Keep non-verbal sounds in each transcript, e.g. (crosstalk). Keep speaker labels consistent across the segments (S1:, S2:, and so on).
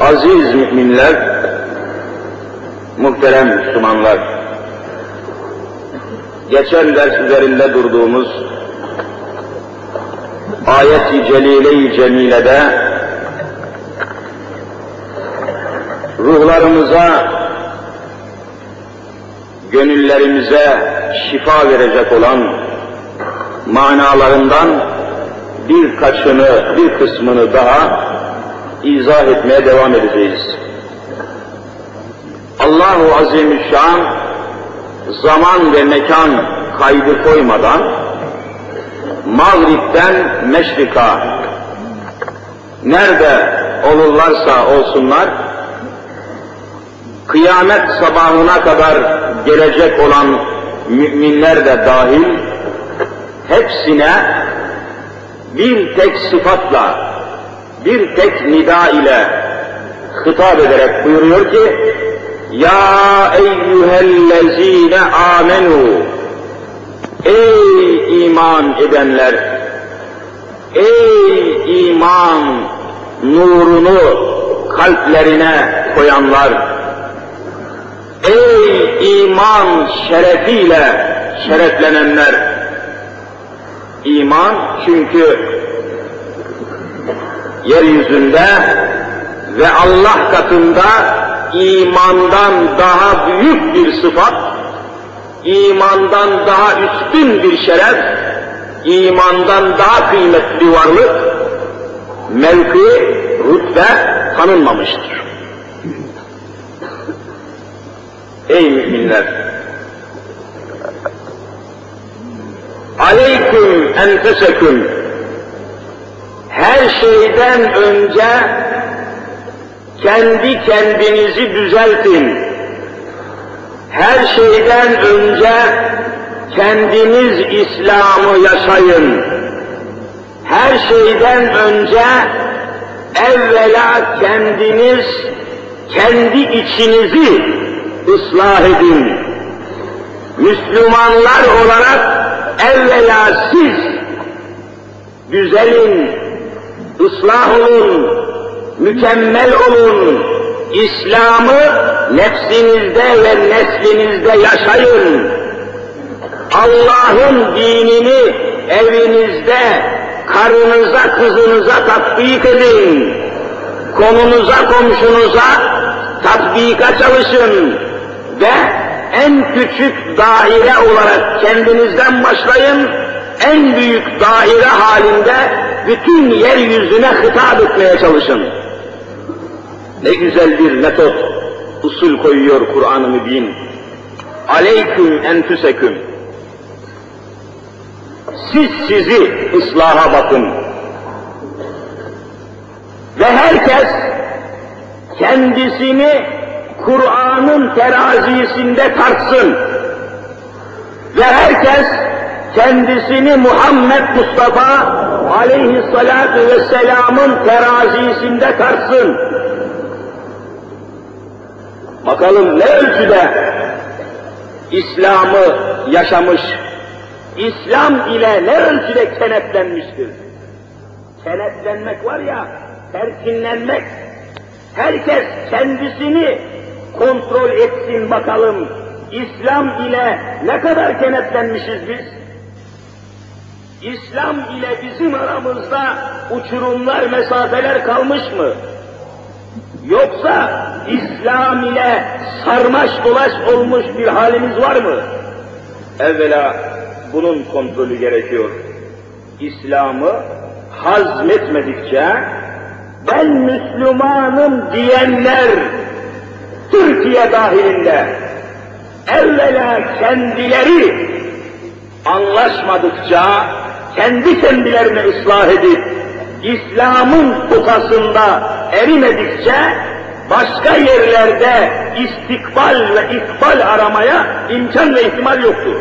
S1: Aziz müminler, muhterem Müslümanlar, geçen ders üzerinde durduğumuz ayet-i celile-i cemilede ruhlarımıza, gönüllerimize şifa verecek olan manalarından birkaçını, bir kısmını daha izah etmeye devam edeceğiz. Allahu Azimüşşan zaman ve mekan kaydı koymadan Mağrip'ten Meşrika nerede olurlarsa olsunlar kıyamet sabahına kadar gelecek olan müminler de dahil hepsine bir tek sıfatla, bir tek nida ile hitap ederek buyuruyor ki Ya eyyühellezine amenu Ey iman edenler! Ey iman nurunu kalplerine koyanlar! Ey iman şerefiyle şereflenenler! İman çünkü yeryüzünde ve Allah katında imandan daha büyük bir sıfat, imandan daha üstün bir şeref, imandan daha kıymetli varlık, mevki, rütbe tanınmamıştır. Ey müminler! Aleyküm enfeseküm her şeyden önce kendi kendinizi düzeltin. Her şeyden önce kendiniz İslam'ı yaşayın. Her şeyden önce evvela kendiniz kendi içinizi ıslah edin. Müslümanlar olarak evvela siz düzelin, ıslah olun, mükemmel olun, İslam'ı nefsinizde ve neslinizde yaşayın. Allah'ın dinini evinizde, karınıza, kızınıza tatbik edin. Konunuza, komşunuza tatbika çalışın ve en küçük daire olarak kendinizden başlayın, en büyük daire halinde bütün yeryüzüne hitap etmeye çalışın. Ne güzel bir metot, usul koyuyor Kur'an-ı Mübin. Aleyküm enfüseküm. Siz sizi ıslaha bakın. Ve herkes kendisini Kur'an'ın terazisinde tartsın. Ve herkes kendisini Muhammed Mustafa aleyhissalatu vesselamın terazisinde tartsın. Bakalım ne ölçüde İslam'ı yaşamış, İslam ile ne ölçüde kenetlenmiştir. Kenetlenmek var ya, terkinlenmek. Herkes kendisini kontrol etsin bakalım. İslam ile ne kadar kenetlenmişiz biz? İslam ile bizim aramızda uçurumlar, mesafeler kalmış mı? Yoksa İslam ile sarmaş dolaş olmuş bir halimiz var mı? Evvela bunun kontrolü gerekiyor. İslam'ı hazmetmedikçe ben Müslümanım diyenler Türkiye dahilinde evvela kendileri anlaşmadıkça kendi kendilerini ıslah edip İslam'ın tukasında erimedikçe başka yerlerde istikbal ve ikbal aramaya imkan ve ihtimal yoktur.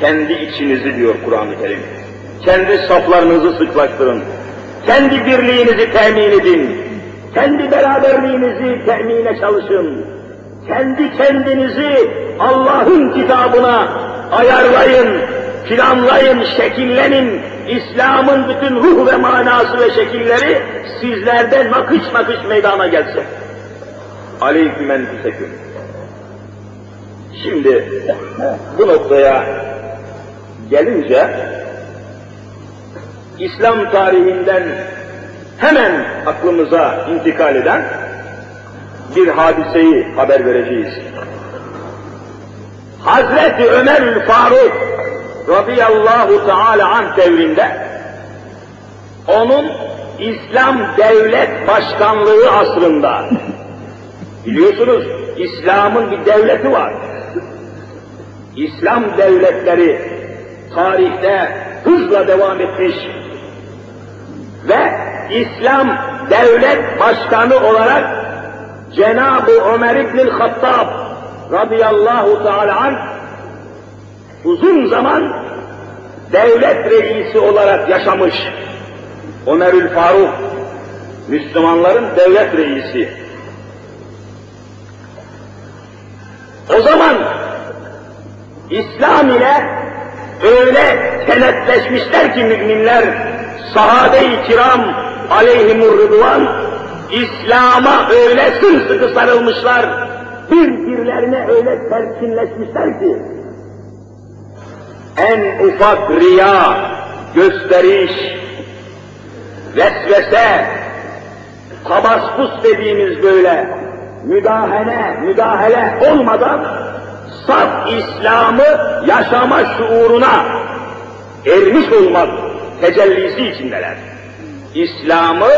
S1: Kendi içinizi diyor Kur'an-ı Kerim. Kendi saflarınızı sıklaştırın. Kendi birliğinizi temin edin. Kendi beraberliğinizi temine çalışın. Kendi kendinizi Allah'ın kitabına ayarlayın, planlayın, şekillenin. İslam'ın bütün ruh ve manası ve şekilleri sizlerde nakış nakış meydana gelsin. Aleyküm enfüseküm. Şimdi bu noktaya gelince İslam tarihinden hemen aklımıza intikal eden bir hadiseyi haber vereceğiz. Hazreti Ömerül Faruk radıyallahu teala an devrinde onun İslam devlet başkanlığı asrında biliyorsunuz İslam'ın bir devleti var. İslam devletleri tarihte hızla devam etmiş ve İslam devlet başkanı olarak Cenab-ı Ömer İbn-i Hattab radıyallahu teala anh uzun zaman devlet reisi olarak yaşamış. Ömerül Faruk, Müslümanların devlet reisi. O zaman İslam ile öyle kenetleşmişler ki müminler, sahabe-i kiram aleyhimur rıdvan, İslam'a öyle sımsıkı sarılmışlar, birbirlerine öyle terkinleşmişler ki, en ufak riya, gösteriş, vesvese, tabaspus dediğimiz böyle müdahale, müdahale olmadan saf İslam'ı yaşama şuuruna ermiş olmak tecellisi içindeler. İslam'ı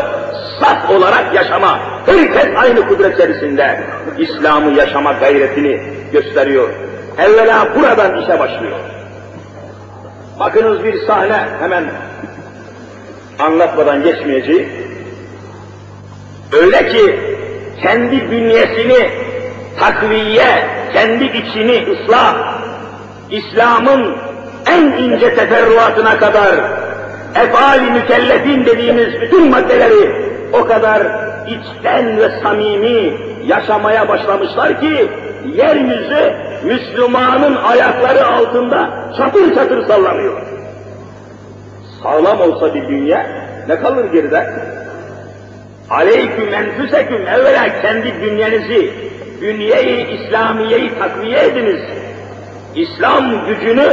S1: saf olarak yaşama, herkes aynı kudret içerisinde İslam'ı yaşama gayretini gösteriyor. Evvela buradan işe başlıyor. Bakınız bir sahne hemen anlatmadan geçmeyeceğim. Öyle ki kendi bünyesini takviye, kendi içini ıslah, İslam'ın en ince teferruatına kadar efali mükellefin dediğimiz bütün maddeleri o kadar içten ve samimi yaşamaya başlamışlar ki yeryüzü Müslümanın ayakları altında çatır çatır sallanıyor. Sağlam olsa bir dünya ne kalır geride? Aleyküm enfüseküm evvela kendi bünyenizi, bünyeyi İslamiyeyi takviye ediniz. İslam gücünü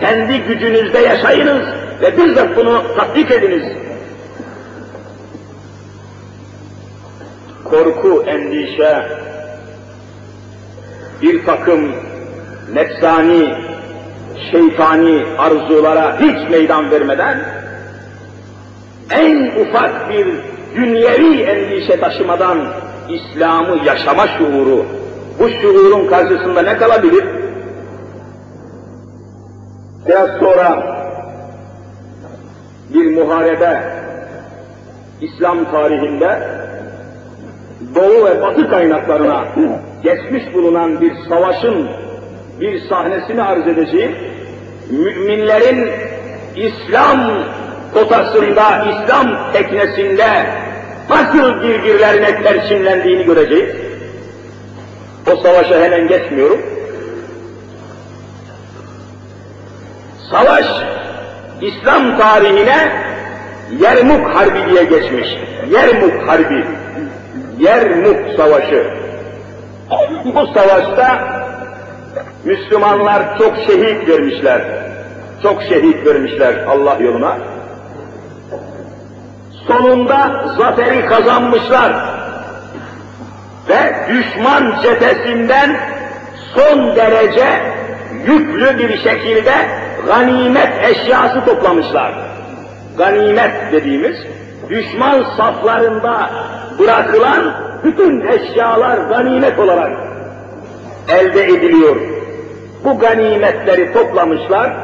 S1: kendi gücünüzde yaşayınız ve bizzat bunu tatbik ediniz. Korku, endişe, bir takım nefsani, şeytani arzulara hiç meydan vermeden en ufak bir dünyevi endişe taşımadan İslam'ı yaşama şuuru, bu şuurun karşısında ne kalabilir? Biraz sonra bir muharebe İslam tarihinde Doğu ve Batı kaynaklarına geçmiş bulunan bir savaşın bir sahnesini arz edeceğim. Müminlerin İslam kotasında, İslam teknesinde nasıl birbirlerine tersinlendiğini göreceğiz. O savaşa hemen geçmiyorum. Savaş, İslam tarihine Yermuk Harbi diye geçmiş. Yermuk Harbi. Yermuk Savaşı. Bu savaşta Müslümanlar çok şehit vermişler. Çok şehit vermişler Allah yoluna. Sonunda zaferi kazanmışlar. Ve düşman cephesinden son derece yüklü bir şekilde ganimet eşyası toplamışlar. Ganimet dediğimiz düşman saflarında bırakılan bütün eşyalar ganimet olarak elde ediliyor. Bu ganimetleri toplamışlar.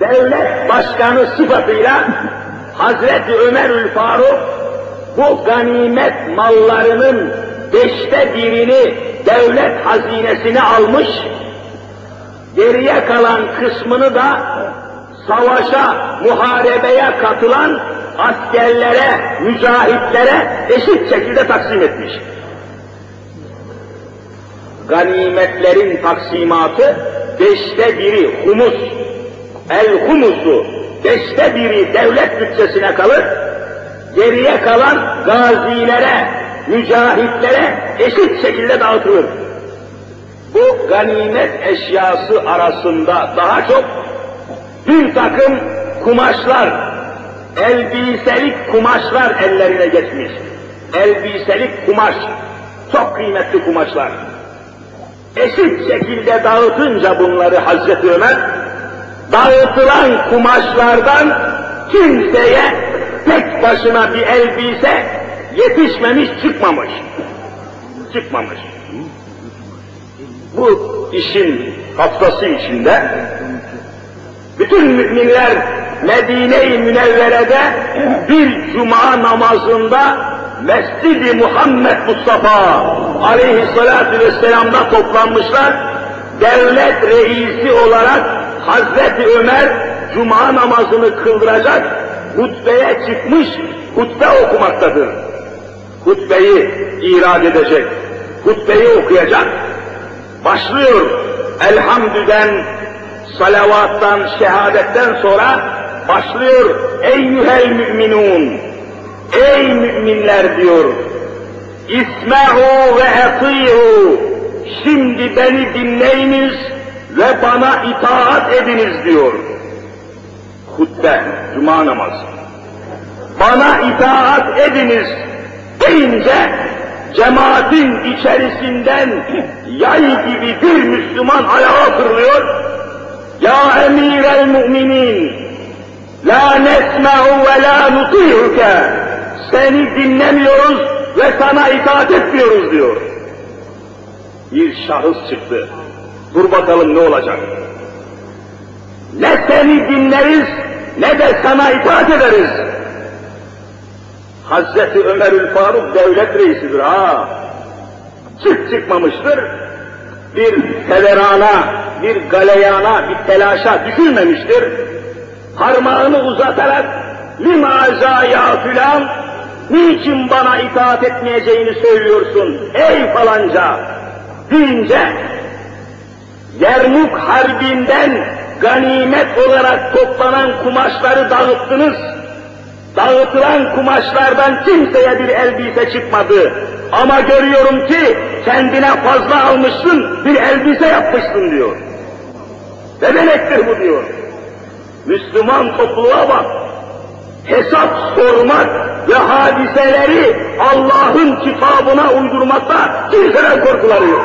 S1: Devlet başkanı sıfatıyla Hazreti Ömerül Faruk bu ganimet mallarının beşte birini devlet hazinesine almış, geriye kalan kısmını da savaşa, muharebeye katılan askerlere, mücahitlere eşit şekilde taksim etmiş. Ganimetlerin taksimatı beşte biri humus, el humusu, beşte biri devlet bütçesine kalır, geriye kalan gazilere, mücahitlere eşit şekilde dağıtılır. Bu ganimet eşyası arasında daha çok bir takım kumaşlar, elbiselik kumaşlar ellerine geçmiş. Elbiselik kumaş, çok kıymetli kumaşlar. Eşit şekilde dağıtınca bunları Hazreti Ömer, dağıtılan kumaşlardan kimseye tek başına bir elbise yetişmemiş, çıkmamış. Çıkmamış. Bu işin haftası içinde bütün müminler Medine-i Münevvere'de bir cuma namazında Mescid-i Muhammed Mustafa aleyhissalatü vesselam'da toplanmışlar. Devlet reisi olarak Hazreti Ömer cuma namazını kıldıracak, hutbeye çıkmış, hutbe okumaktadır. Hutbeyi irad edecek, hutbeyi okuyacak. Başlıyor elhamdüden, salavattan, şehadetten sonra başlıyor eyyühel müminun. Ey müminler diyor. İsme'u ve eti'u. Şimdi beni dinleyiniz ve bana itaat ediniz diyor. Hutbe, cuma namazı. Bana itaat ediniz deyince cemaatin içerisinden yay gibi bir Müslüman ayağa fırlıyor. Ya emir el müminin, la nesma'u ve la nuti'uke. Seni dinlemiyoruz ve sana itaat etmiyoruz diyor. Bir şahıs çıktı. Dur bakalım ne olacak? Ne seni dinleriz ne de sana itaat ederiz. Hazreti Ömerül Faruk devlet reisidir ha. Çık çıkmamıştır. Bir feverana, bir galeyana, bir telaşa düşülmemiştir. Parmağını uzatarak limaza ya filan niçin bana itaat etmeyeceğini söylüyorsun ey falanca deyince Yermuk Harbi'nden ganimet olarak toplanan kumaşları dağıttınız. Dağıtılan kumaşlardan kimseye bir elbise çıkmadı. Ama görüyorum ki kendine fazla almışsın, bir elbise yapmışsın diyor. Ne demektir bu diyor. Müslüman topluluğa bak. Hesap sormak ve hadiseleri Allah'ın kitabına uydurmakta kimseden korkuları yok.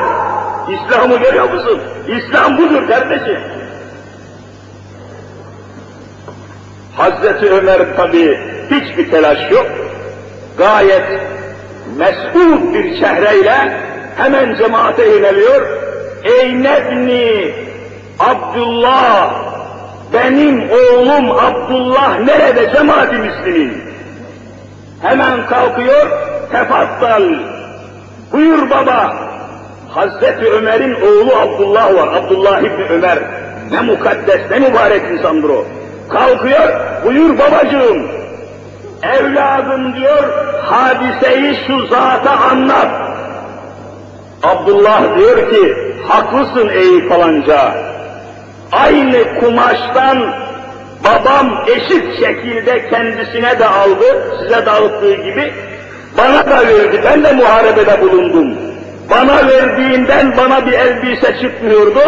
S1: İslam'ı görüyor musun? İslam budur kardeşim. Hazreti Ömer tabi hiçbir telaş yok. Gayet mesut bir çehreyle hemen cemaate yöneliyor. Ey nebni Abdullah, benim oğlum Abdullah nerede cemaati Müslümin? Hemen kalkıyor, tefaddal. Buyur baba, Hazreti Ömer'in oğlu Abdullah var, Abdullah İbni Ömer. Ne mukaddes, ne mübarek insandır o. Kalkıyor, buyur babacığım. Evladım diyor, hadiseyi şu zata anlat. Abdullah diyor ki, haklısın ey falanca. Aynı kumaştan babam eşit şekilde kendisine de aldı, size dağıttığı gibi, bana da verdi, ben de muharebede bulundum. Bana verdiğinden bana bir elbise çıkmıyordu,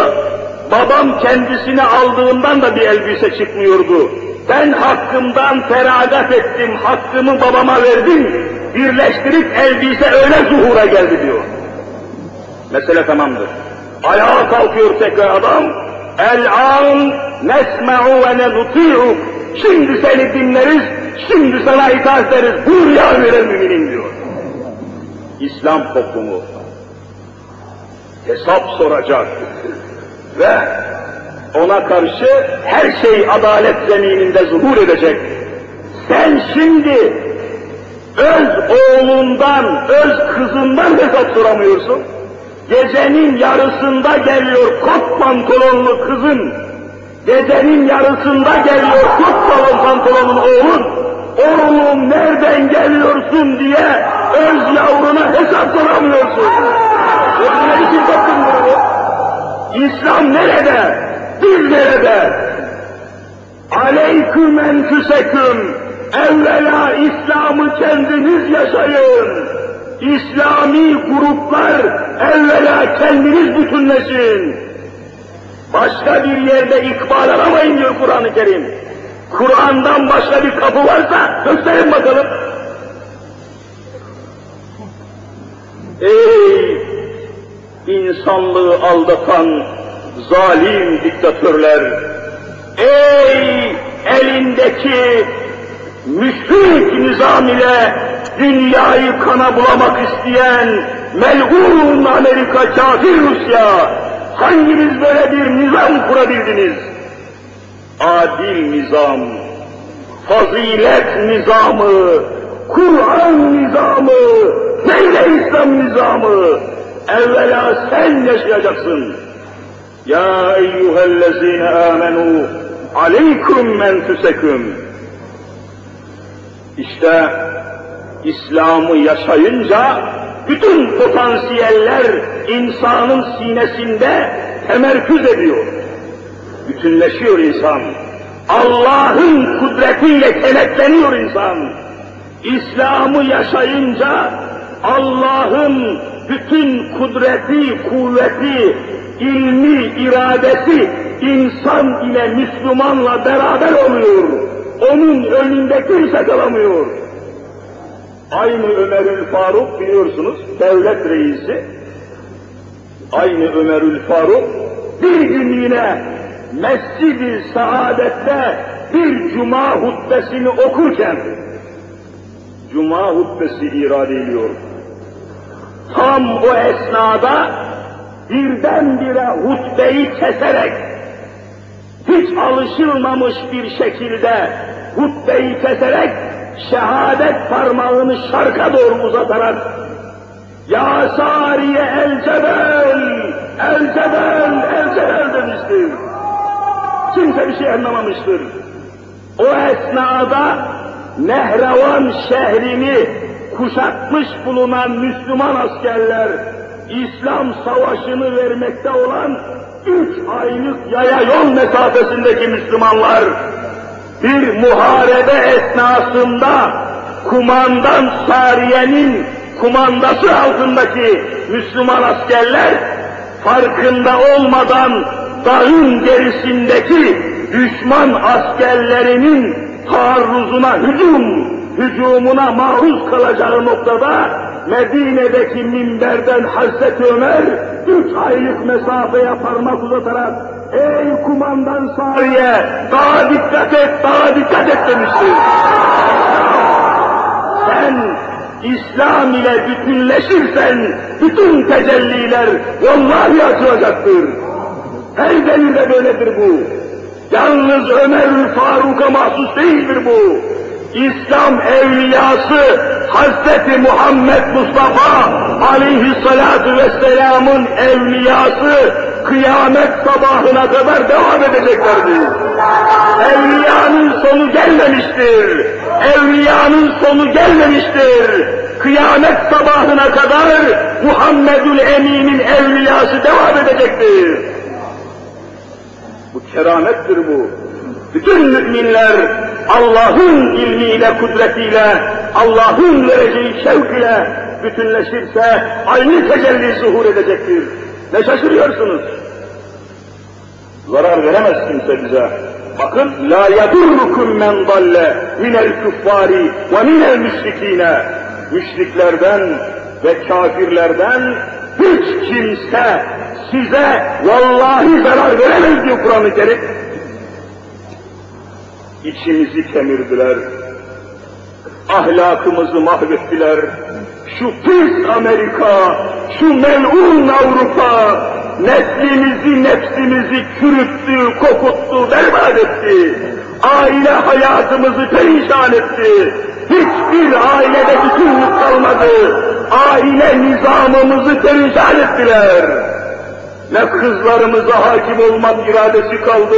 S1: babam kendisine aldığından da bir elbise çıkmıyordu. Ben hakkımdan feragat ettim, hakkımı babama verdim, birleştirip elbise öyle zuhura geldi diyor. Mesele tamamdır. Ayağa kalkıyor tekrar adam, El-an nesme'u ve ne nuti'u. Şimdi seni dinleriz, şimdi sana itaat ederiz. Buyur ya emir müminin diyor. İslam toplumu hesap soracak (laughs) ve ona karşı her şey adalet zemininde zuhur edecek. Sen şimdi öz oğlundan, öz kızından hesap soramıyorsun. Gecenin yarısında geliyor kot pantolonlu kızın, gecenin yarısında geliyor kot pantolonlu oğlun, oğlum nereden geliyorsun diye öz yavruna hesap soramıyorsun. Ne için yaptın bunu? İslam nerede? Biz nerede? Aleyküm enfüseküm. Evvela İslam'ı kendiniz yaşayın. İslami gruplar evvela kendiniz bütünleşin. Başka bir yerde ikbal aramayın diyor Kur'an-ı Kerim. Kur'an'dan başka bir kapı varsa gösterin bakalım. Ey insanlığı aldatan zalim diktatörler! Ey elindeki müşrik nizam ile dünyayı kana bulamak isteyen melun Amerika kafir Rusya! Hanginiz böyle bir nizam kurabildiniz? Adil nizam, fazilet nizamı, Kur'an nizamı, neyle İslam nizamı? Evvela sen yaşayacaksın. Ya eyyühellezine amenu aleyküm menfüseküm. İşte İslam'ı yaşayınca bütün potansiyeller insanın sinesinde temerküz ediyor. Bütünleşiyor insan. Allah'ın kudretiyle kenetleniyor insan. İslam'ı yaşayınca Allah'ın bütün kudreti, kuvveti, ilmi, iradesi insan ile Müslümanla beraber oluyor. Onun önünde kimse kalamıyor. Aynı Ömerül Faruk biliyorsunuz, devlet reisi. Aynı Ömerül Faruk bir gün yine Mescid-i Saadet'te bir cuma hutbesini okurken cuma hutbesi irade ediyor. Tam o esnada birdenbire hutbeyi keserek hiç alışılmamış bir şekilde hutbeyi keserek şehadet parmağını şarka doğru uzatarak Ya Sariye el cebel, el cebel, el cebel demiştir. Kimse bir şey anlamamıştır. O esnada Nehrevan şehrini kuşatmış bulunan Müslüman askerler İslam savaşını vermekte olan üç aylık yaya yol mesafesindeki Müslümanlar bir muharebe esnasında kumandan Sariye'nin kumandası altındaki Müslüman askerler farkında olmadan dağın gerisindeki düşman askerlerinin taarruzuna hücum, hücumuna maruz kalacağı noktada Medine'deki minberden Hazreti Ömer üç aylık mesafeye parmak uzatarak ey kumandan Sariye daha dikkat et, daha dikkat et demiştir. Sen İslam ile bütünleşirsen bütün tecelliler vallahi açılacaktır. Her devirde böyledir bu. Yalnız Ömer Faruk'a mahsus değildir bu. İslam evliyası Hazreti Muhammed Mustafa aleyhissalatu vesselamın evliyası kıyamet sabahına kadar devam edeceklerdir. Evliyanın sonu gelmemiştir. Evliyanın sonu gelmemiştir. Kıyamet sabahına kadar Muhammedül Emin'in evliyası devam edecektir. Bu keramettir bu. Bütün müminler Allah'ın ilmiyle, kudretiyle, Allah'ın vereceği şevk ile bütünleşirse aynı tecelli zuhur edecektir. Ne şaşırıyorsunuz? Zarar veremez kimse bize. Bakın, la yadurrukum men dalle minel kuffari ve minel müşrikine. Müşriklerden ve kafirlerden hiç kimse size vallahi zarar veremez diyor Kur'an-ı Kerim. İçimizi kemirdiler, ahlakımızı mahvettiler, şu pis Amerika, şu melun Avrupa, neslimizi, nefsimizi çürüttü, kokuttu, berbat etti. Aile hayatımızı perişan etti. Hiçbir ailede bütünlük kalmadı. Aile nizamımızı perişan ettiler. Ne kızlarımıza hakim olmak iradesi kaldı,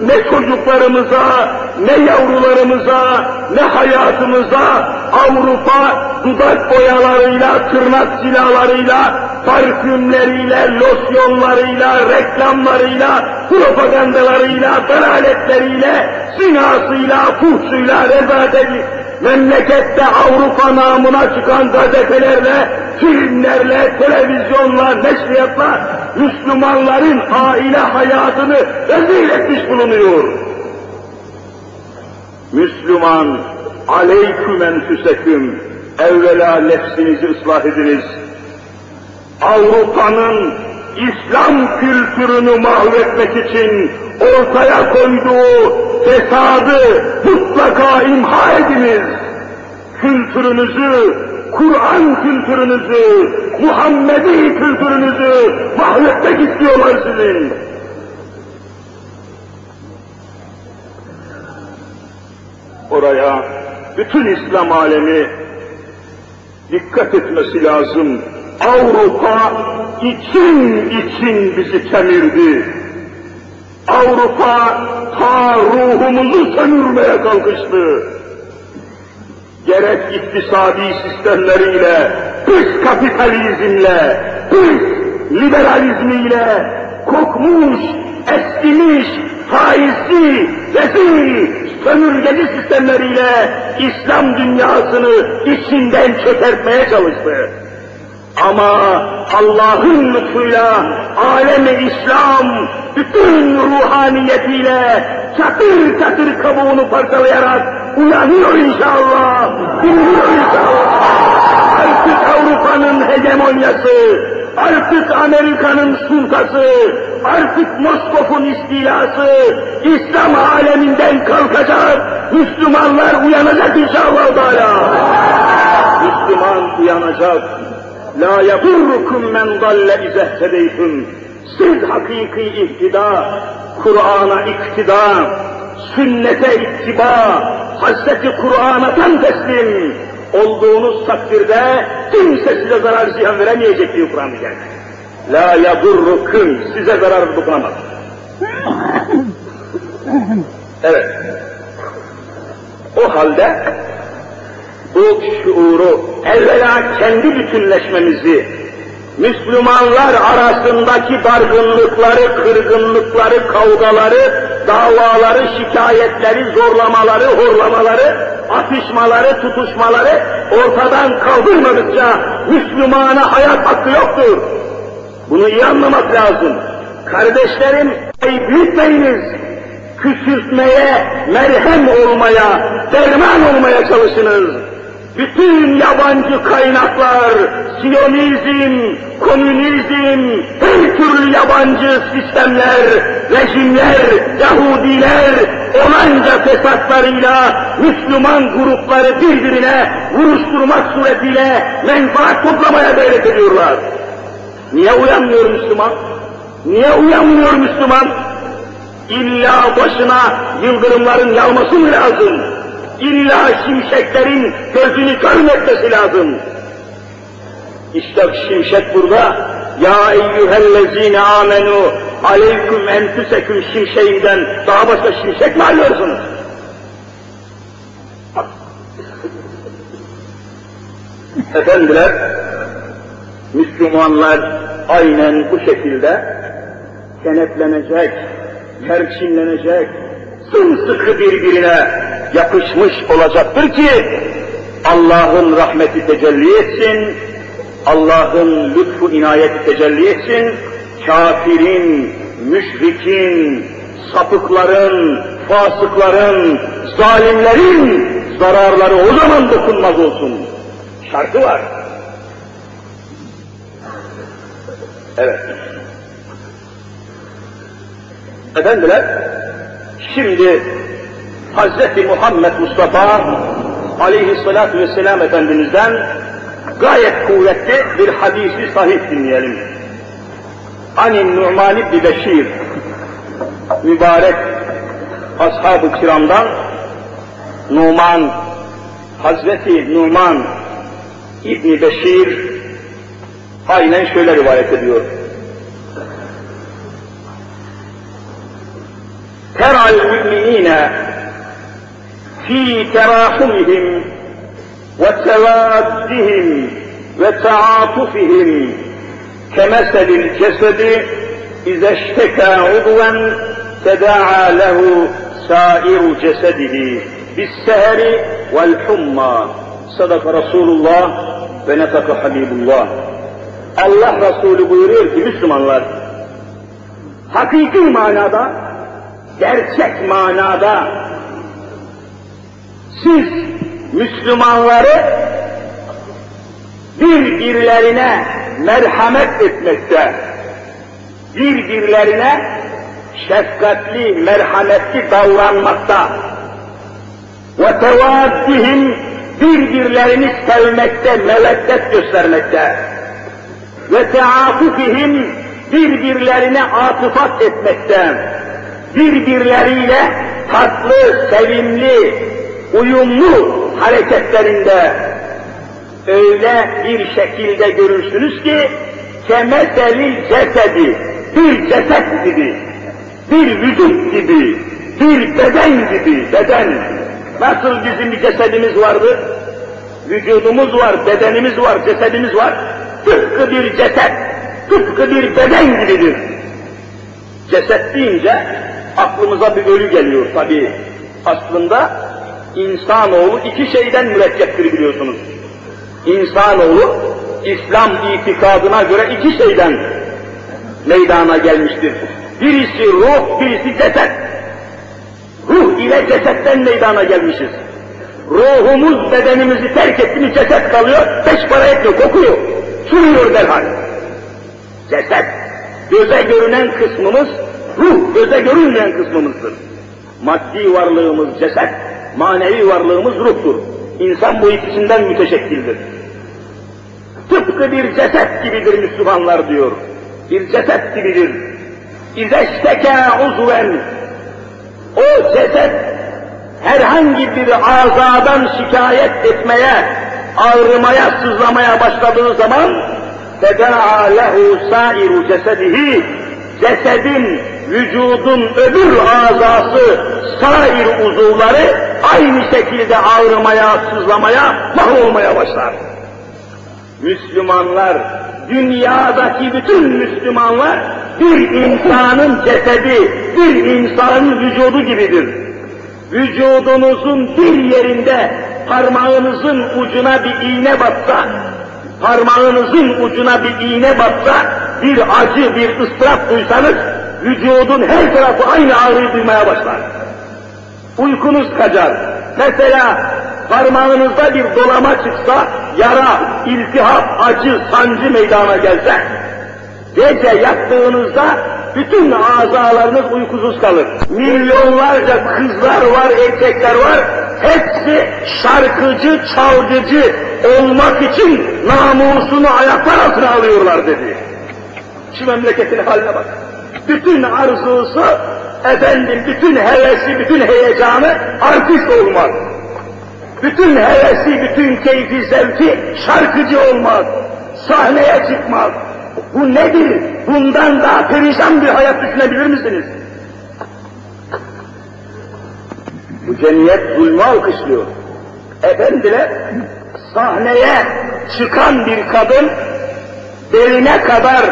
S1: ne çocuklarımıza, ne yavrularımıza, ne hayatımıza Avrupa dudak boyalarıyla, tırnak silahlarıyla, parfümleriyle, losyonlarıyla, reklamlarıyla, propagandalarıyla, dalaletleriyle, zinasıyla, fuhsuyla, rezaletiyle, memlekette Avrupa namına çıkan gazetelerle, filmlerle, televizyonla, neşriyatla Müslümanların aile hayatını rezil etmiş bulunuyor. Müslüman, aleyküm enfüseküm, evvela nefsinizi ıslah ediniz. Avrupa'nın İslam kültürünü mahvetmek için ortaya koyduğu fesadı mutlaka imha ediniz. Kültürünüzü, Kur'an kültürünüzü, Muhammedi kültürünüzü mahvetmek istiyorlar sizin. Oraya bütün İslam alemi dikkat etmesi lazım. Avrupa için için bizi kemirdi. Avrupa ta ruhumuzu sömürmeye kalkıştı. Gerek iktisadi sistemleriyle, dış kapitalizmle, dış liberalizmiyle, kokmuş, eskimiş, faizli, rezil, sömürgeci sistemleriyle İslam dünyasını içinden çökertmeye çalıştı. Ama Allah'ın lütfuyla alemi İslam bütün ruhaniyetiyle çatır çatır kabuğunu parçalayarak uyanıyor inşallah, dinliyor inşallah. Artık Avrupa'nın hegemonyası, artık Amerika'nın sultası, artık Moskov'un istilası İslam aleminden kalkacak, Müslümanlar uyanacak inşallah Teala. Müslüman uyanacak. La yadurrukum men dalle izehtedeytüm. Siz hakiki ihtida, Kur'an'a iktida, sünnete ittiba, Hazreti Kur'an'a tam teslim olduğunuz takdirde kimse size zarar ziyan veremeyecek diyor Kur'an-ı Kerim. La yadurrukum, size zarar dokunamaz. Evet. O halde bu şuuru evvela kendi bütünleşmemizi, Müslümanlar arasındaki dargınlıkları, kırgınlıkları, kavgaları, davaları, şikayetleri, zorlamaları, horlamaları, atışmaları, tutuşmaları ortadan kaldırmadıkça Müslümana hayat hakkı yoktur. Bunu iyi anlamak lazım. Kardeşlerim, büyütmeyiniz. Küçültmeye, merhem olmaya, derman olmaya çalışınız bütün yabancı kaynaklar, Siyonizm, komünizm, her türlü yabancı sistemler, rejimler, Yahudiler, onanca fesatlarıyla Müslüman grupları birbirine vuruşturmak suretiyle menfaat toplamaya gayret ediyorlar. Niye uyanmıyor Müslüman? Niye uyanmıyor Müslüman? İlla başına yıldırımların yağması mı lazım? İlla şimşeklerin gözünü görmekmesi lazım. İşte şimşek burada. Ya eyyühellezine amenu aleyküm enfüseküm şimşeğinden daha başka şimşek mi arıyorsunuz? (laughs) Efendiler, Müslümanlar aynen bu şekilde kenetlenecek, perçinlenecek, sımsıkı birbirine yapışmış olacaktır ki Allah'ın rahmeti tecelli etsin, Allah'ın lütfu inayeti tecelli etsin, kafirin, müşrikin, sapıkların, fasıkların, zalimlerin zararları o zaman dokunmaz olsun. Şartı var. Evet. Efendiler, şimdi Hazreti Muhammed Mustafa aleyhissalatu vesselam Efendimiz'den gayet kuvvetli bir hadisi sahih dinleyelim. Anin Numan İbni Beşir mübarek ashab-ı kiramdan Numan Hazreti Numan İbni Beşir aynen şöyle rivayet ediyor. Teral müminine في تراحمهم وتوادهم وتعاطفهم كمثل الجسد إذا اشتكى عضوا تداعى له سائر جسده بالسهر والحمى. صدق رسول الله ve nefaka Habibullah. Allah Resulü buyuruyor ki Müslümanlar, hakiki manada, gerçek manada siz Müslümanları birbirlerine merhamet etmekte, birbirlerine şefkatli, merhametli davranmakta. Ve tevaddihim birbirlerini sevmekte, meveddet göstermekte. Ve teafufihim birbirlerine atıfat etmekte, birbirleriyle tatlı, sevimli, uyumlu hareketlerinde öyle bir şekilde görürsünüz ki kemeselil cesedi, bir ceset gibi, bir vücut gibi, bir beden gibi, beden. Nasıl bizim bir cesedimiz vardı? Vücudumuz var, bedenimiz var, cesedimiz var. Tıpkı bir ceset, tıpkı bir beden gibidir. Ceset deyince aklımıza bir ölü geliyor tabii. Aslında insanoğlu iki şeyden mürekkeptir biliyorsunuz. İnsanoğlu İslam itikadına göre iki şeyden meydana gelmiştir. Birisi ruh, birisi ceset. Ruh ile cesetten meydana gelmişiz. Ruhumuz bedenimizi terk etti mi ceset kalıyor, beş para etmiyor, kokuyor, sürüyor derhal. Ceset, göze görünen kısmımız, ruh göze görünmeyen kısmımızdır. Maddi varlığımız ceset, manevi varlığımız ruhtur. İnsan bu ikisinden müteşekkildir. Tıpkı bir ceset gibidir Müslümanlar diyor. Bir ceset gibidir. İzeşteke uzven. O ceset herhangi bir azadan şikayet etmeye, ağrımaya, sızlamaya başladığı zaman fedâ lehu sâiru cesedihi cesedin, vücudun öbür azası, sair uzuvları aynı şekilde ağrımaya, sızlamaya, mahvolmaya başlar. Müslümanlar, dünyadaki bütün Müslümanlar bir insanın cesedi, bir insanın vücudu gibidir. Vücudunuzun bir yerinde parmağınızın ucuna bir iğne batsa, parmağınızın ucuna bir iğne batsa, bir acı, bir ıstırap duysanız, vücudun her tarafı aynı ağrıyı duymaya başlar. Uykunuz kaçar. Mesela parmağınızda bir dolama çıksa, yara, iltihap, acı, sancı meydana gelse, gece yattığınızda bütün azalarınız uykusuz kalır. Milyonlarca kızlar var, erkekler var, hepsi şarkıcı, çalgıcı olmak için namusunu ayaklar altına alıyorlar dedi. Şu memleketin haline bak. Bütün arzusu, efendim bütün hevesi, bütün heyecanı artist olmak. Bütün hevesi, bütün keyfi, zevki şarkıcı olmak, sahneye çıkmak. Bu nedir? Bundan daha perişan bir hayat düşünebilir misiniz? Bu cemiyet zulmü alkışlıyor. Efendiler, sahneye çıkan bir kadın, beline kadar,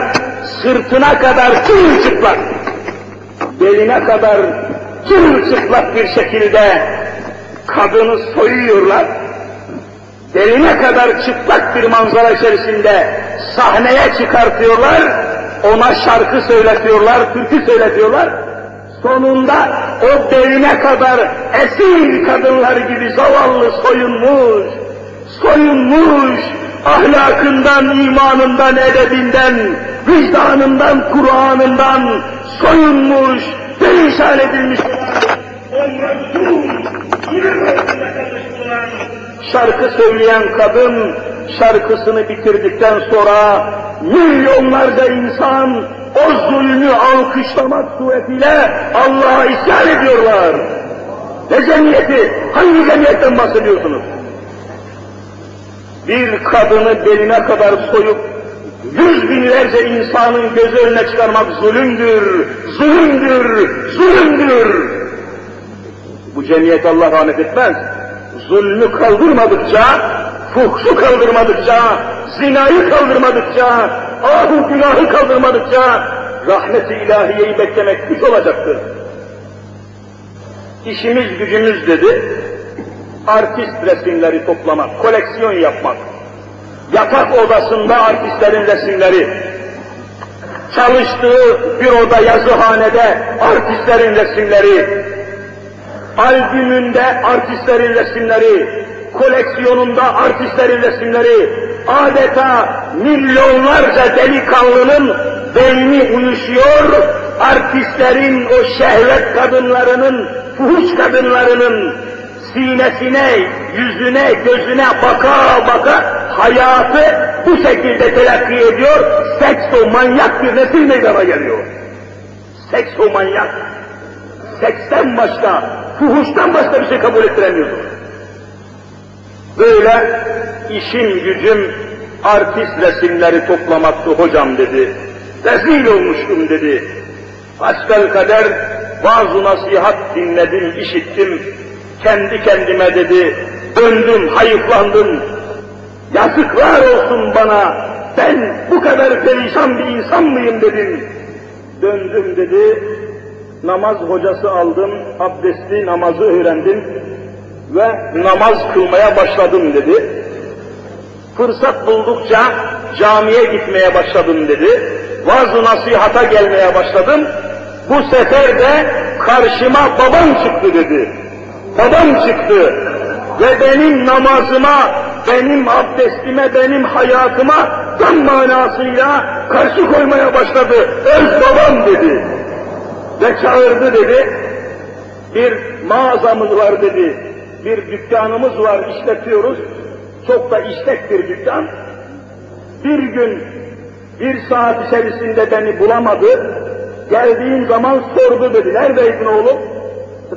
S1: sırtına kadar çıplak, beline kadar çıplak bir şekilde kadını soyuyorlar, beline kadar çıplak bir manzara içerisinde sahneye çıkartıyorlar, ona şarkı söyletiyorlar, türkü söyletiyorlar. Sonunda o beline kadar esir kadınlar gibi zavallı soyunmuş, soyunmuş, ahlakından, imanından, edebinden, vicdanından, Kur'an'ından soyunmuş, perişan edilmiş şarkı söyleyen kadın şarkısını bitirdikten sonra milyonlarca insan o zulmü alkışlamak suretiyle Allah'a isyan ediyorlar. Ne cemiyeti? Hangi cemiyetten bahsediyorsunuz? Bir kadını beline kadar soyup yüz binlerce insanın göz önüne çıkarmak zulümdür, zulümdür, zulümdür. Bu cemiyet Allah rahmet etmez. Zulmü kaldırmadıkça, fuhşu kaldırmadıkça, zinayı kaldırmadıkça, ahu günahı kaldırmadıkça rahmet-i ilahiyeyi beklemek güç olacaktır. İşimiz gücümüz dedi, artist resimleri toplamak, koleksiyon yapmak, yatak odasında artistlerin resimleri, çalıştığı büroda yazıhanede artistlerin resimleri, albümünde artistlerin resimleri, koleksiyonunda artistlerin resimleri, adeta milyonlarca delikanlının beyni uyuşuyor, artistlerin o şehvet kadınlarının, fuhuş kadınlarının sinesine, yüzüne, gözüne baka baka hayatı bu şekilde telakki ediyor, sekso manyak bir nesil meydana geliyor. Sekso manyak. Seksten başka, fuhuştan başka bir şey kabul ettiremiyorsun. Böyle işim gücüm artist resimleri toplamaktı hocam dedi. Rezil olmuştum dedi. Hasbel kader bazı nasihat dinledim, işittim. Kendi kendime dedi, döndüm, hayıflandım. Yazıklar olsun bana, ben bu kadar perişan bir insan mıyım dedim. Döndüm dedi, namaz hocası aldım, abdestli namazı öğrendim ve namaz kılmaya başladım dedi. Fırsat buldukça camiye gitmeye başladım dedi. Vaaz nasihata gelmeye başladım. Bu sefer de karşıma babam çıktı dedi. Babam çıktı ve benim namazıma, benim abdestime, benim hayatıma tam manasıyla karşı koymaya başladı. Öz babam dedi. Ve çağırdı dedi. Bir mağazamız var dedi. Bir dükkanımız var işletiyoruz. Çok da işlek bir dükkan. Bir gün bir saat içerisinde beni bulamadı. Geldiğim zaman sordu dedi. Neredeydin oğlum?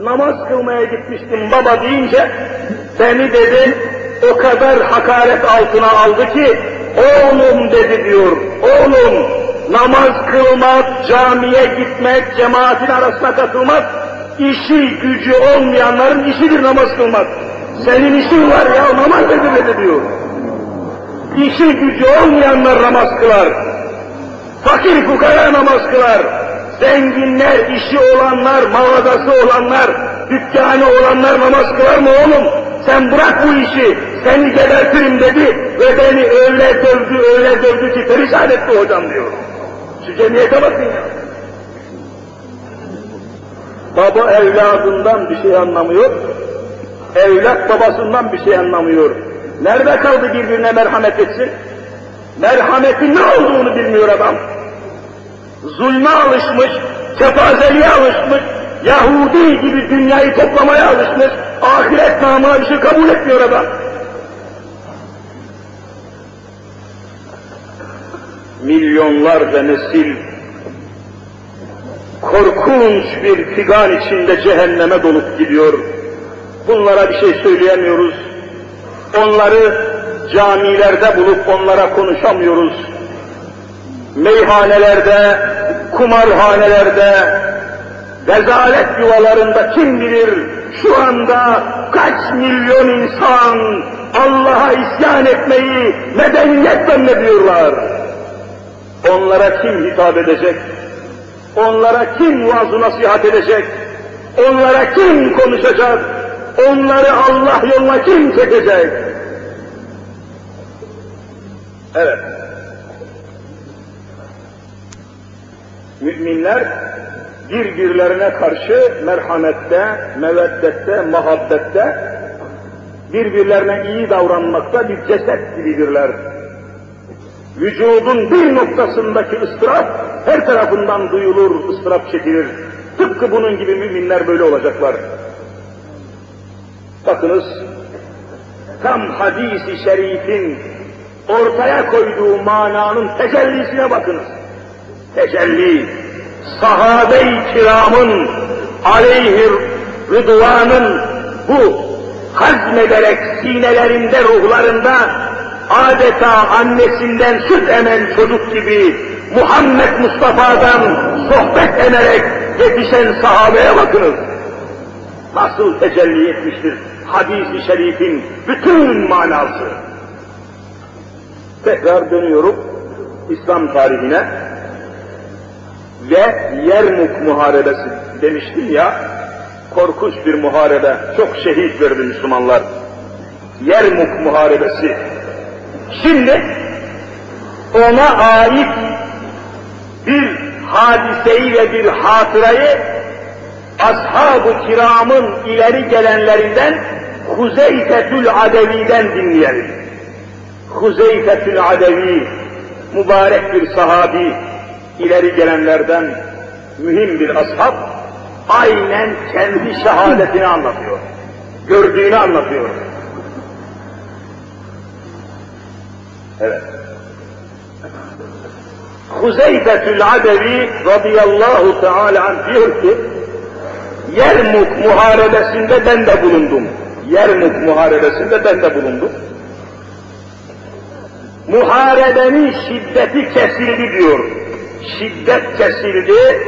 S1: Namaz kılmaya gitmiştim baba deyince beni dedi o kadar hakaret altına aldı ki oğlum dedi diyor. Oğlum namaz kılmak, camiye gitmek, cemaatin arasına katılmak işi gücü olmayanların işidir namaz kılmak. Senin işin var ya namaz edilmedi diyor. İşi gücü olmayanlar namaz kılar. Fakir fukara namaz kılar. Zenginler, işi olanlar, mağazası olanlar, dükkanı olanlar namaz kılar mı oğlum? Sen bırak bu işi, seni gebertirim dedi ve beni öyle dövdü, öyle dövdü ki perişan etti hocam diyor. Şu cemiyete bakın ya. Baba evladından bir şey anlamıyor, evlat babasından bir şey anlamıyor. Nerede kaldı birbirine merhamet etsin? Merhametin ne olduğunu bilmiyor adam. Zulme alışmış, kefazeliğe alışmış, Yahudi gibi dünyayı toplamaya alışmış, ahiret namına bir şey kabul etmiyor adam. Milyonlarca nesil korkunç bir figan içinde cehenneme dolup gidiyor. Bunlara bir şey söyleyemiyoruz. Onları camilerde bulup onlara konuşamıyoruz. Meyhanelerde, kumarhanelerde, rezalet yuvalarında kim bilir şu anda kaç milyon insan Allah'a isyan etmeyi medeniyet zannediyorlar. Onlara kim hitap edecek? Onlara kim vaaz nasihat edecek? Onlara kim konuşacak? Onları Allah yoluna kim çekecek? Evet. Müminler birbirlerine karşı merhamette, meveddette, muhabbette, birbirlerine iyi davranmakta bir ceset gibidirler. Vücudun bir noktasındaki ıstırap her tarafından duyulur, ıstırap çekilir. Tıpkı bunun gibi müminler böyle olacaklar. Bakınız, tam hadisi şerifin ortaya koyduğu mananın tecellisine bakınız. Tecelli, sahabe-i kiramın aleyhir rıdvanın bu hazmederek sinelerinde, ruhlarında adeta annesinden süt emen çocuk gibi Muhammed Mustafa'dan sohbet ederek yetişen sahabeye bakınız. Nasıl tecelli etmiştir hadis-i şerifin bütün manası. Tekrar dönüyorum İslam tarihine ve Yermuk Muharebesi demiştim ya, korkunç bir muharebe, çok şehit verdi Müslümanlar. Yermuk Muharebesi. Şimdi ona ait bir hadiseyi ve bir hatırayı ashab-ı kiramın ileri gelenlerinden Huzeyfetül Adevi'den dinleyelim. Huzeyfetül Adevi, mübarek bir sahabi, ileri gelenlerden mühim bir ashab, aynen kendi şehadetini anlatıyor. Gördüğünü anlatıyor. Evet. Huzeyfetül Adevi radıyallahu teala anh diyor ki, Yermuk muharebesinde ben de bulundum. Yermuk muharebesinde ben de bulundum. Muharebenin şiddeti kesildi diyor. Şiddet kesildi.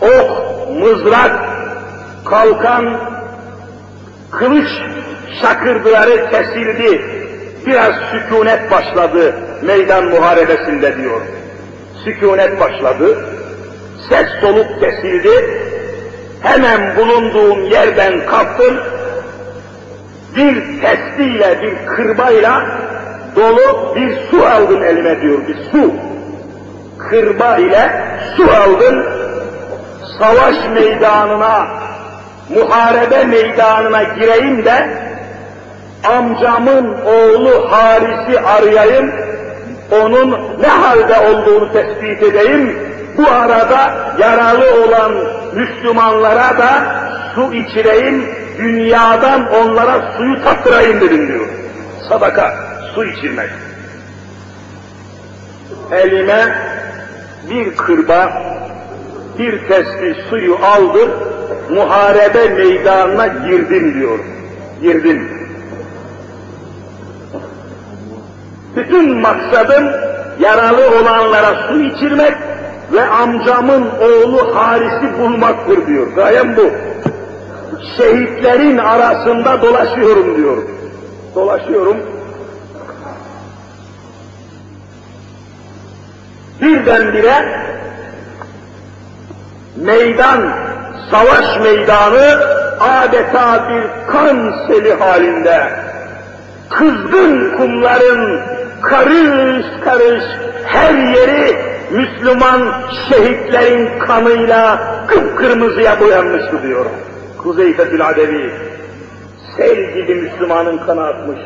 S1: Ok, mızrak, kalkan, kılıç şakırdıları kesildi. Biraz sükunet başladı meydan muharebesinde diyor. Sükunet başladı. Ses soluk kesildi hemen bulunduğum yerden kalktım, bir testiyle, bir kırbayla dolu bir su aldım elime diyor, bir su. Kırba ile su aldım, savaş meydanına, muharebe meydanına gireyim de, amcamın oğlu Haris'i arayayım, onun ne halde olduğunu tespit edeyim, bu arada yaralı olan Müslümanlara da su içireyim, dünyadan onlara suyu tattırayım dedim diyor. Sadaka, su içirmek. Elime bir kırba, bir testi suyu aldım, muharebe meydanına girdim diyor. Girdim. Bütün maksadım yaralı olanlara su içirmek, ve amcamın oğlu Haris'i bulmaktır diyor. Gayem bu. Şehitlerin arasında dolaşıyorum diyor. Dolaşıyorum. Birdenbire meydan, savaş meydanı adeta bir kan seli halinde kızgın kumların karış karış her yeri Müslüman şehitlerin kanıyla kıpkırmızıya boyanmıştı diyor. Kuzeyfetül Adevi. Sel gibi Müslümanın kanı atmış.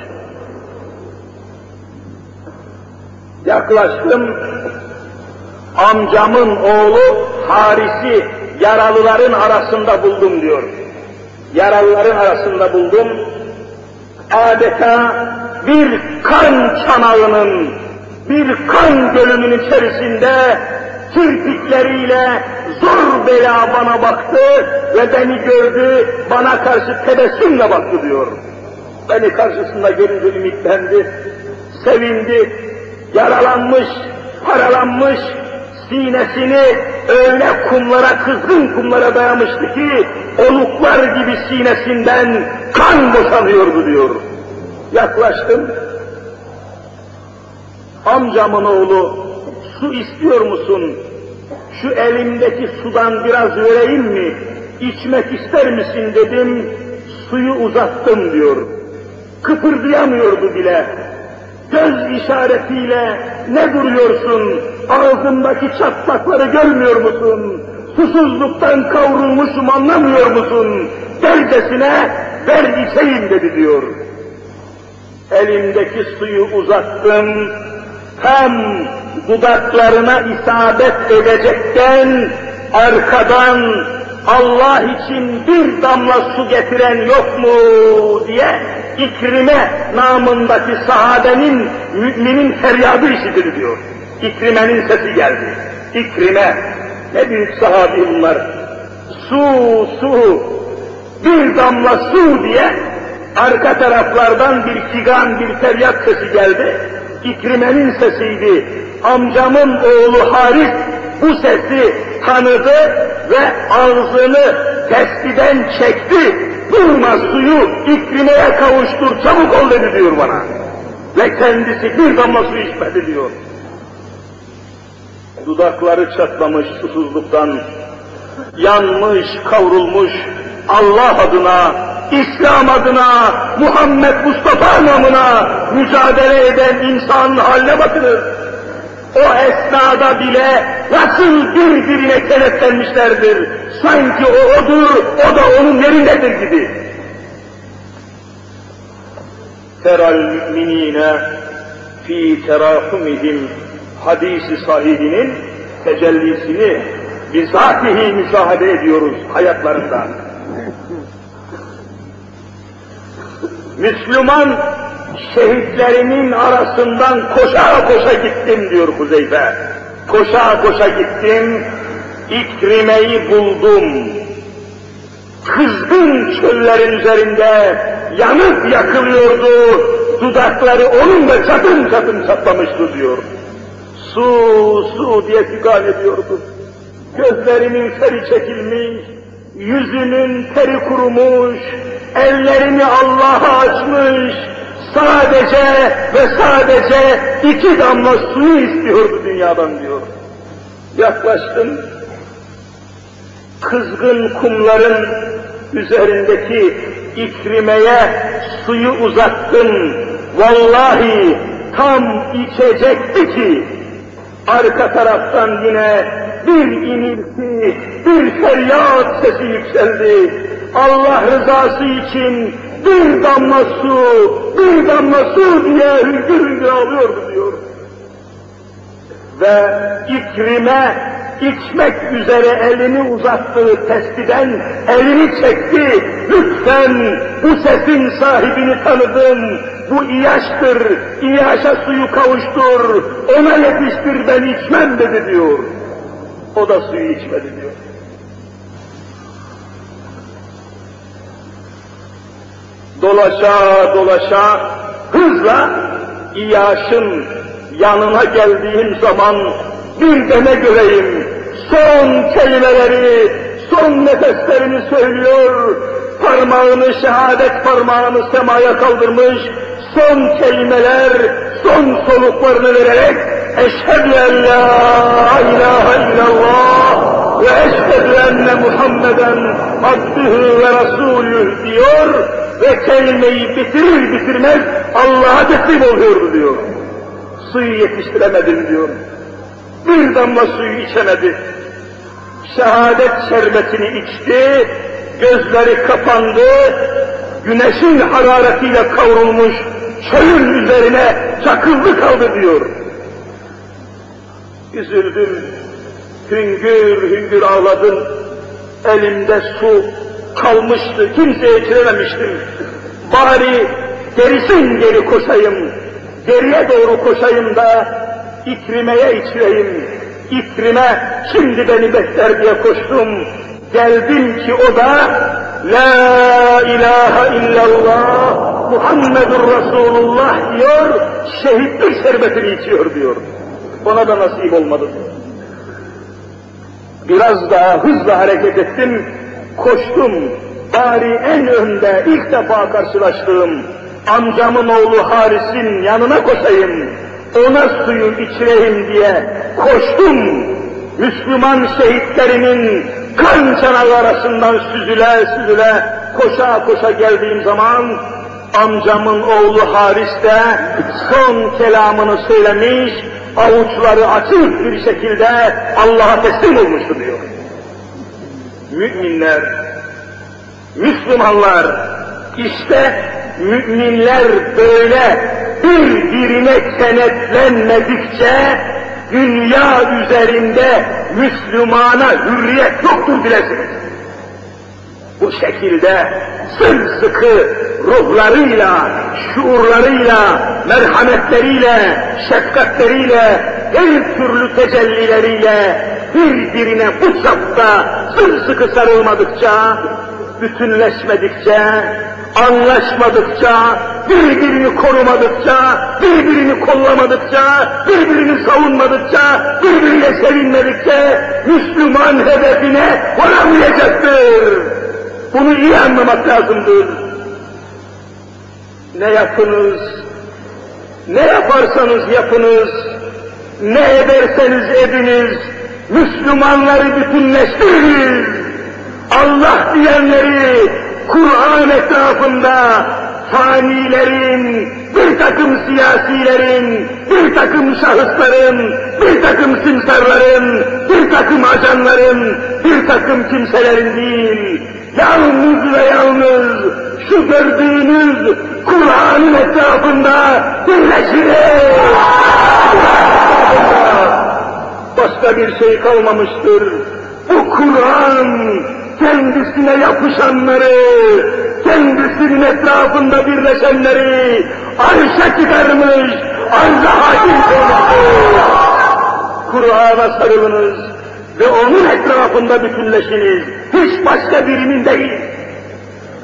S1: Yaklaştım, amcamın oğlu Haris'i yaralıların arasında buldum diyor. Yaralıların arasında buldum. Adeta bir kan çanağının bir kan gölünün içerisinde kirpikleriyle zor bela bana baktı ve beni gördü, bana karşı tebessümle baktı diyor. Beni karşısında görünce ümitlendi, sevindi, yaralanmış, paralanmış, sinesini öyle kumlara, kızgın kumlara dayamıştı ki, oluklar gibi sinesinden kan boşanıyordu diyor. Yaklaştım, amcamın oğlu su istiyor musun? Şu elimdeki sudan biraz vereyim mi? İçmek ister misin dedim, suyu uzattım diyor. Kıpırdayamıyordu bile. Göz işaretiyle ne duruyorsun? Ağzımdaki çatlakları görmüyor musun? Susuzluktan kavrulmuşum anlamıyor musun? Dercesine ver içeyim dedi diyor. Elimdeki suyu uzattım, tam dudaklarına isabet edecekken arkadan Allah için bir damla su getiren yok mu diye İkrime namındaki sahabenin, müminin feryadı işitir diyor. İkrime'nin sesi geldi. İkrime, ne büyük sahabi bunlar. Su, su, bir damla su diye arka taraflardan bir figan, bir feryat sesi geldi. İkrime'nin sesiydi. Amcamın oğlu Haris bu sesi tanıdı ve ağzını tespiden çekti. Durma suyu İkrime'ye kavuştur, çabuk ol dedi diyor bana. Ve kendisi bir damla su içmedi diyor. Dudakları çatlamış susuzluktan, yanmış, kavrulmuş, Allah adına, İslam adına, Muhammed Mustafa namına mücadele eden insanın haline bakınız. O esnada bile nasıl birbirine kenetlenmişlerdir. Sanki o odur, o da onun yerindedir gibi. Teral müminine fi terahumihim hadisi sahibinin tecellisini bizatihi müşahede ediyoruz hayatlarında. Müslüman şehitlerinin arasından koşa koşa gittim diyor Huzeyfe. Koşa koşa gittim, İkrime'yi buldum. Kızgın çöllerin üzerinde yanıp yakılıyordu, dudakları onun da çatın çatın çatlamıştı diyor. Su, su diye figan ediyordu. Gözlerinin feri çekilmiş, yüzünün teri kurumuş, ellerini Allah'a açmış, sadece ve sadece iki damla suyu istiyordu dünyadan diyor. Yaklaştım, kızgın kumların üzerindeki ikrimeye suyu uzattım. Vallahi tam içecekti ki, arka taraftan yine bir inilti, bir feryat sesi yükseldi. Allah rızası için bir damla su, bir damla su diye hüngür hüngür ağlıyordu diyor. Ve ikrime içmek üzere elini uzattığı tespiden elini çekti. Lütfen bu sesin sahibini tanıdım. Bu İyaş'tır. İyaş'a suyu kavuştur. Ona yetiştir ben içmem dedi diyor. O da suyu içmedi diyor. Dolaşa dolaşa hızla İyaş'ın yanına geldiğim zaman bir de ne göreyim, son kelimeleri, son nefeslerini söylüyor, parmağını, şehadet parmağını semaya kaldırmış, son kelimeler, son soluklarını vererek, eşhedü en la ilahe illallah ve eşhedü enne Muhammeden abdühü ve rasulüh diyor ve kelimeyi bitirir bitirmez Allah'a teslim oluyordu diyor. Suyu yetiştiremedim diyor bir damla suyu içemedi. Şehadet şerbetini içti, gözleri kapandı, güneşin hararetiyle kavrulmuş çölün üzerine çakıldı kaldı diyor. Üzüldüm, hüngür hüngür ağladım, elimde su kalmıştı, kimseye içirememiştim. Bari gerisin geri koşayım, geriye doğru koşayım da İkrime'ye içireyim. İkrime şimdi beni bekler diye koştum. Geldim ki o da La ilahe illallah Muhammedur Resulullah diyor, şehitlik şerbetini içiyor diyor. Ona da nasip olmadı. Biraz daha hızla hareket ettim, koştum. Bari en önde ilk defa karşılaştığım amcamın oğlu Haris'in yanına koşayım ona suyu içireyim diye koştum. Müslüman şehitlerinin kan çanağı arasından süzüle süzüle koşa koşa geldiğim zaman amcamın oğlu Haris de son kelamını söylemiş, avuçları açık bir şekilde Allah'a teslim olmuştu diyor. Müminler, Müslümanlar, işte müminler böyle birbirine kenetlenmedikçe dünya üzerinde Müslümana hürriyet yoktur bilesiniz. Bu şekilde sımsıkı ruhlarıyla, şuurlarıyla, merhametleriyle, şefkatleriyle, her türlü tecellileriyle birbirine bu çapta sımsıkı sarılmadıkça, bütünleşmedikçe anlaşmadıkça, birbirini korumadıkça, birbirini kollamadıkça, birbirini savunmadıkça, birbiriyle sevinmedikçe Müslüman hedefine varamayacaktır. Bunu iyi anlamak lazımdır. Ne yapınız, ne yaparsanız yapınız, ne ederseniz ediniz, Müslümanları bütünleştiriniz. Allah diyenleri Kur'an etrafında fanilerin, bir takım siyasilerin, bir takım şahısların, bir takım simsarların, bir takım ajanların, bir takım kimselerin değil, yalnız ve yalnız şu gördüğünüz Kur'an'ın etrafında birleşiniz. Başka bir şey kalmamıştır. Bu Kur'an kendisine yapışanları, kendisinin etrafında birleşenleri arşa çıkarmış, arza hakim kılmıştır. Kur'an'a sarılınız ve onun etrafında bütünleşiniz. Hiç başka birinin değil.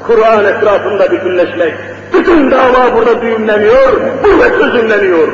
S1: Kur'an etrafında bütünleşmek. Bütün dava burada düğümleniyor, burada çözümleniyor.